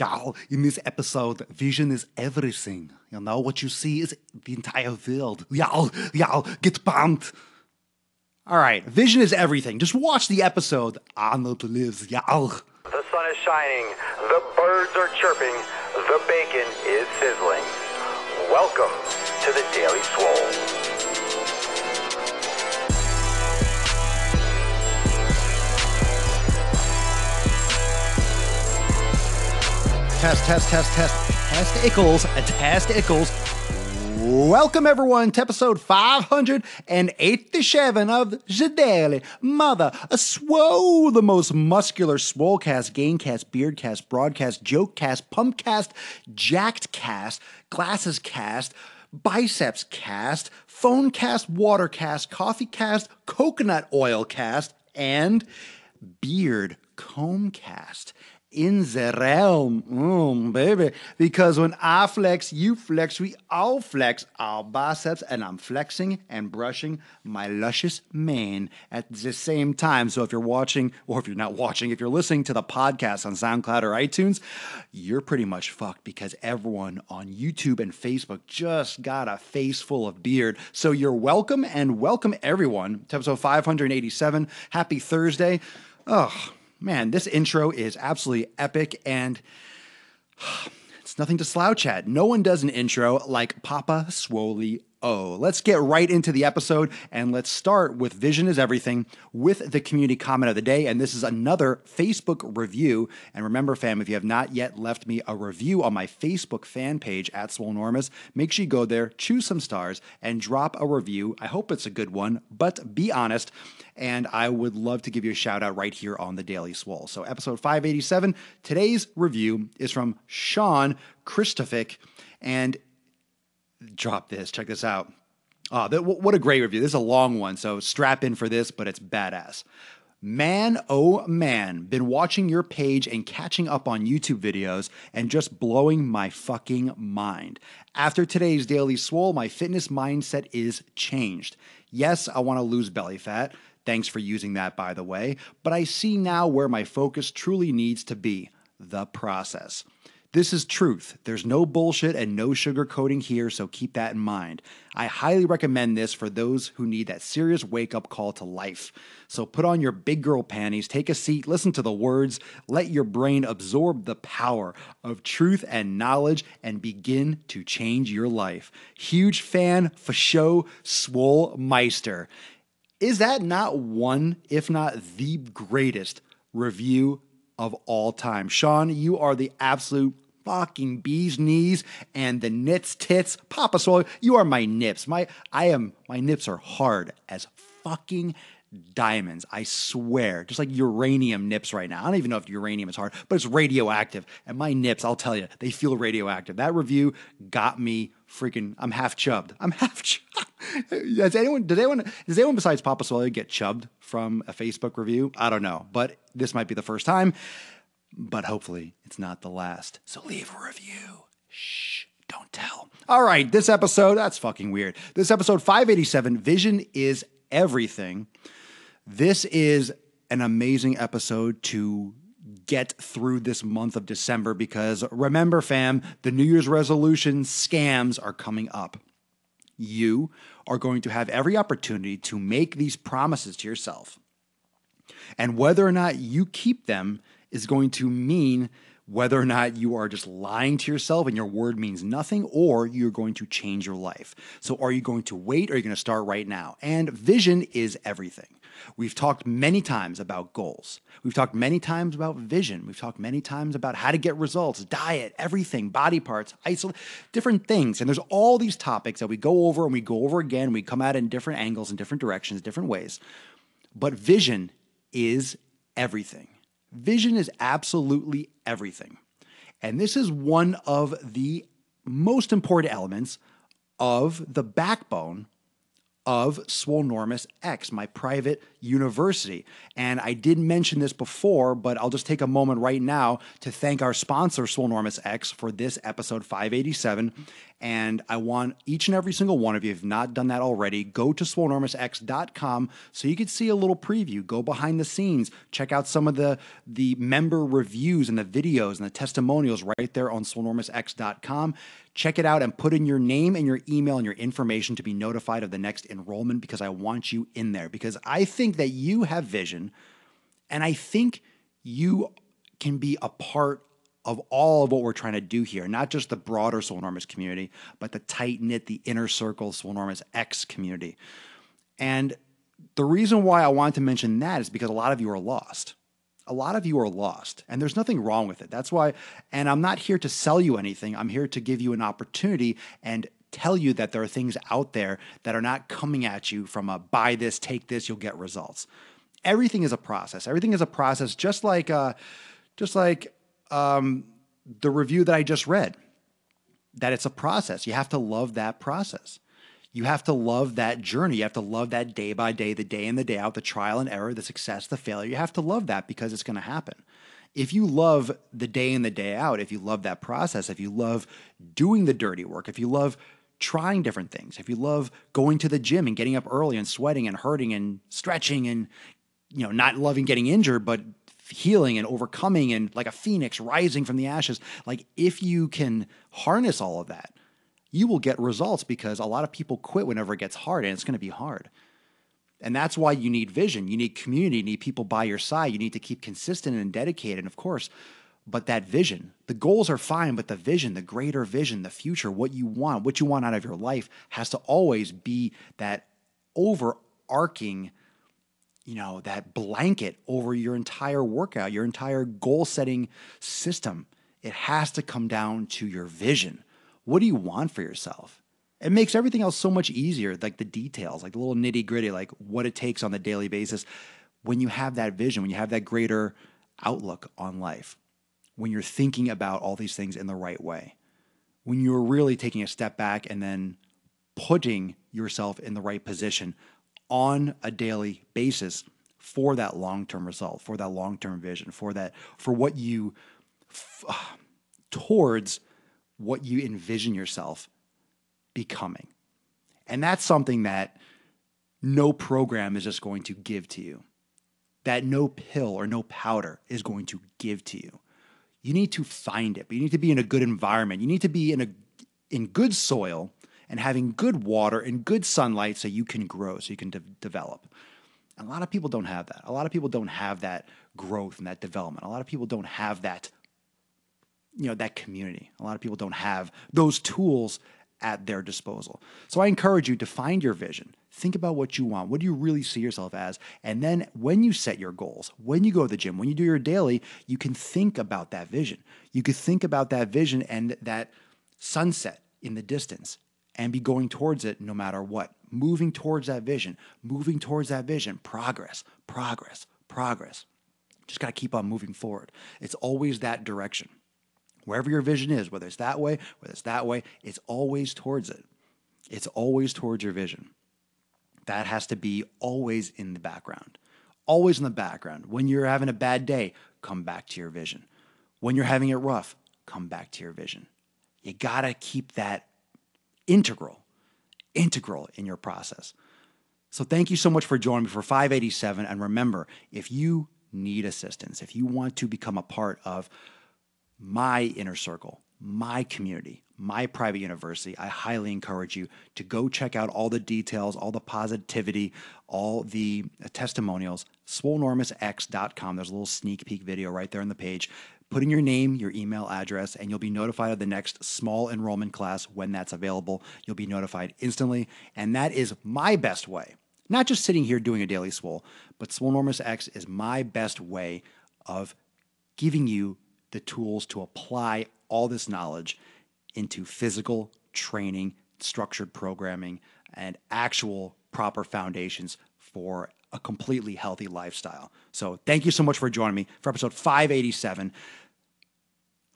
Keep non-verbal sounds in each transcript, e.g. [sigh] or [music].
Y'all, in this episode, vision is everything. You know, what you see is the entire world. Y'all, y'all, get pumped. All right, vision is everything. Just watch the episode. Arnold lives, y'all. The sun is shining, the birds are chirping, the bacon is sizzling. Welcome to the Daily Swole. Test, test, test, test, testicles, testicles. Welcome everyone to episode 587 of the Mother a Swole, the most muscular swolecast, gamecast, beardcast, broadcast, jokecast, pumpcast, jacked cast, glasses cast, biceps cast, phone cast, water cast, coffee cast, coconut oil cast, and beard comb cast in the realm, mm, baby. Because when I flex, you flex, we all flex our biceps, and I'm flexing and brushing my luscious mane at the same time. So if you're watching, or if you're not watching, if you're listening to the podcast on SoundCloud or iTunes, you're pretty much fucked because everyone on YouTube and Facebook just got a face full of beard. So you're welcome and welcome everyone to episode 587. Happy Thursday. Oh, man, this intro is absolutely epic and [sighs] it's nothing to slouch at. No one does an intro like Papa Swoley Oh, let's get right into the episode and let's start with Vision is Everything with the community comment of the day. And this is another Facebook review. And remember, fam, if you have not yet left me a review on my Facebook fan page at Swolenormous, make sure you go there, choose some stars, and drop a review. I hope it's a good one, but be honest. And I would love to give you a shout out right here on the Daily Swole. So, episode 587, today's review is from Sean Christophic. And drop this. Check this out. Ah, oh, that, what a great review. This is a long one, so strap in for this, but it's badass. Man, oh man, been watching your page and catching up on YouTube videos and just blowing my fucking mind. After today's Daily Swole, my fitness mindset is changed. Yes, I want to lose belly fat. Thanks for using that, by the way. But I see now where my focus truly needs to be the process. This is truth. There's no bullshit and no sugarcoating here, so keep that in mind. I highly recommend this for those who need that serious wake up call to life. So put on your big girl panties, take a seat, listen to the words, let your brain absorb the power of truth and knowledge, and begin to change your life. Huge fan for show, Swole Meister. Is that not one, if not the greatest review of all time. Sean, you are the absolute fucking bee's knees and the nits tits. Papa Swole, you are my nips. My I am my nips are hard as fucking diamonds. I swear, just like uranium nips right now. I don't even know if uranium is hard, but it's radioactive. And my nips, I'll tell you, they feel radioactive. That review got me freaking. I'm half chubbed. I'm [laughs] half chubbed. Does anyone? Does anyone? Does anyone besides Papa Swole get chubbed from a Facebook review? I don't know, but this might be the first time. But hopefully, it's not the last. So leave a review. Shh. Don't tell. All right, this episode, that's fucking weird. This episode 587 Vision is Everything. This is an amazing episode to get through this month of December because remember, fam, the New Year's resolution scams are coming up. You are going to have every opportunity to make these promises to yourself. And whether or not you keep them is going to mean whether or not you are just lying to yourself and your word means nothing, or you're going to change your life. So, are you going to wait or are you going to start right now? And vision is everything. We've talked many times about goals. We've talked many times about vision. We've talked many times about how to get results, diet, everything, body parts, isolate, different things. And there's all these topics that we go over and we go over again. We come at it in different angles, in different directions, different ways. But vision is everything. Vision is absolutely everything. And this is one of the most important elements of the backbone of Swolenormous X, my private university. And I did mention this before, but I'll just take a moment right now to thank our sponsor, Swolenormous X, for this episode 587. And I want each and every single one of you, if not done that already, go to swolenormousx.com so you can see a little preview, go behind the scenes, check out some of the, the member reviews and the videos and the testimonials right there on swolenormousx.com. Check it out and put in your name and your email and your information to be notified of the next enrollment because I want you in there. Because I think that you have vision and I think you can be a part of all of what we're trying to do here, not just the broader Swolenormous community, but the tight knit, the inner circle Swolenormous X community. And the reason why I wanted to mention that is because a lot of you are lost. A lot of you are lost, and there's nothing wrong with it. That's why, and I'm not here to sell you anything. I'm here to give you an opportunity and tell you that there are things out there that are not coming at you from a buy this, take this, you'll get results. Everything is a process. Everything is a process, just like, uh, just like um, the review that I just read, that it's a process. You have to love that process. You have to love that journey. You have to love that day by day, the day in the day out, the trial and error, the success, the failure. You have to love that because it's going to happen. If you love the day in the day out, if you love that process, if you love doing the dirty work, if you love trying different things, if you love going to the gym and getting up early and sweating and hurting and stretching and you know not loving getting injured but healing and overcoming and like a phoenix rising from the ashes, like if you can harness all of that, you will get results because a lot of people quit whenever it gets hard and it's going to be hard. And that's why you need vision. You need community. You need people by your side. You need to keep consistent and dedicated, And of course. But that vision, the goals are fine, but the vision, the greater vision, the future, what you want, what you want out of your life has to always be that overarching, you know, that blanket over your entire workout, your entire goal setting system. It has to come down to your vision. What do you want for yourself? It makes everything else so much easier, like the details, like the little nitty gritty, like what it takes on the daily basis. When you have that vision, when you have that greater outlook on life, when you're thinking about all these things in the right way, when you're really taking a step back and then putting yourself in the right position on a daily basis for that long-term result, for that long-term vision, for that for what you f- uh, towards what you envision yourself becoming. And that's something that no program is just going to give to you. That no pill or no powder is going to give to you. You need to find it, but you need to be in a good environment. You need to be in a in good soil and having good water and good sunlight so you can grow, so you can de- develop. And a lot of people don't have that. A lot of people don't have that growth and that development. A lot of people don't have that you know that community. A lot of people don't have those tools at their disposal. So I encourage you to find your vision. Think about what you want. What do you really see yourself as? And then when you set your goals, when you go to the gym, when you do your daily, you can think about that vision. You could think about that vision and that sunset in the distance and be going towards it no matter what. Moving towards that vision, moving towards that vision. Progress, progress, progress. Just got to keep on moving forward. It's always that direction. Wherever your vision is, whether it's that way, whether it's that way, it's always towards it. It's always towards your vision. That has to be always in the background. Always in the background. When you're having a bad day, come back to your vision. When you're having it rough, come back to your vision. You got to keep that integral, integral in your process. So thank you so much for joining me for 587. And remember, if you need assistance, if you want to become a part of my inner circle, my community, my private university, I highly encourage you to go check out all the details, all the positivity, all the testimonials, swolenormousx.com. There's a little sneak peek video right there on the page. Put in your name, your email address, and you'll be notified of the next small enrollment class when that's available. You'll be notified instantly. And that is my best way, not just sitting here doing a daily swole, but Swolenormous X is my best way of giving you the tools to apply all this knowledge into physical training, structured programming, and actual proper foundations for a completely healthy lifestyle. So, thank you so much for joining me for episode 587.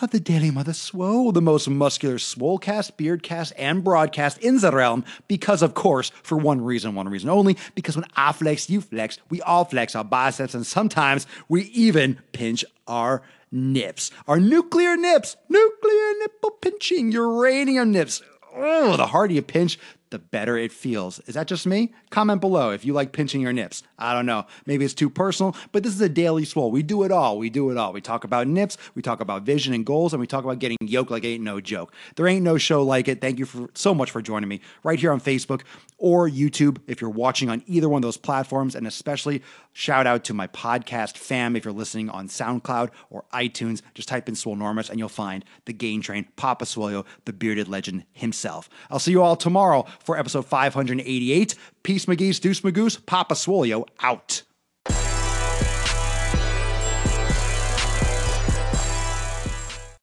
of the Daily Mother Swole, the most muscular swolecast, beardcast, and broadcast in the realm, because of course, for one reason, one reason only, because when I flex, you flex, we all flex our biceps, and sometimes we even pinch our nips. Our nuclear nips, nuclear nipple pinching, uranium nips. Oh, the harder you pinch, the better it feels. Is that just me? Comment below if you like pinching your nips. I don't know. Maybe it's too personal, but this is a daily swole. We do it all. We do it all. We talk about nips, we talk about vision and goals, and we talk about getting yoked like ain't no joke. There ain't no show like it. Thank you for so much for joining me right here on Facebook or YouTube if you're watching on either one of those platforms, and especially shout out to my podcast fam if you're listening on SoundCloud or iTunes. Just type in Swolenormous and you'll find the Gain Train, Papa Swolio, the bearded legend himself. I'll see you all tomorrow for episode 588. Peace, McGee's, Deuce Magoose, Papa Swolio out.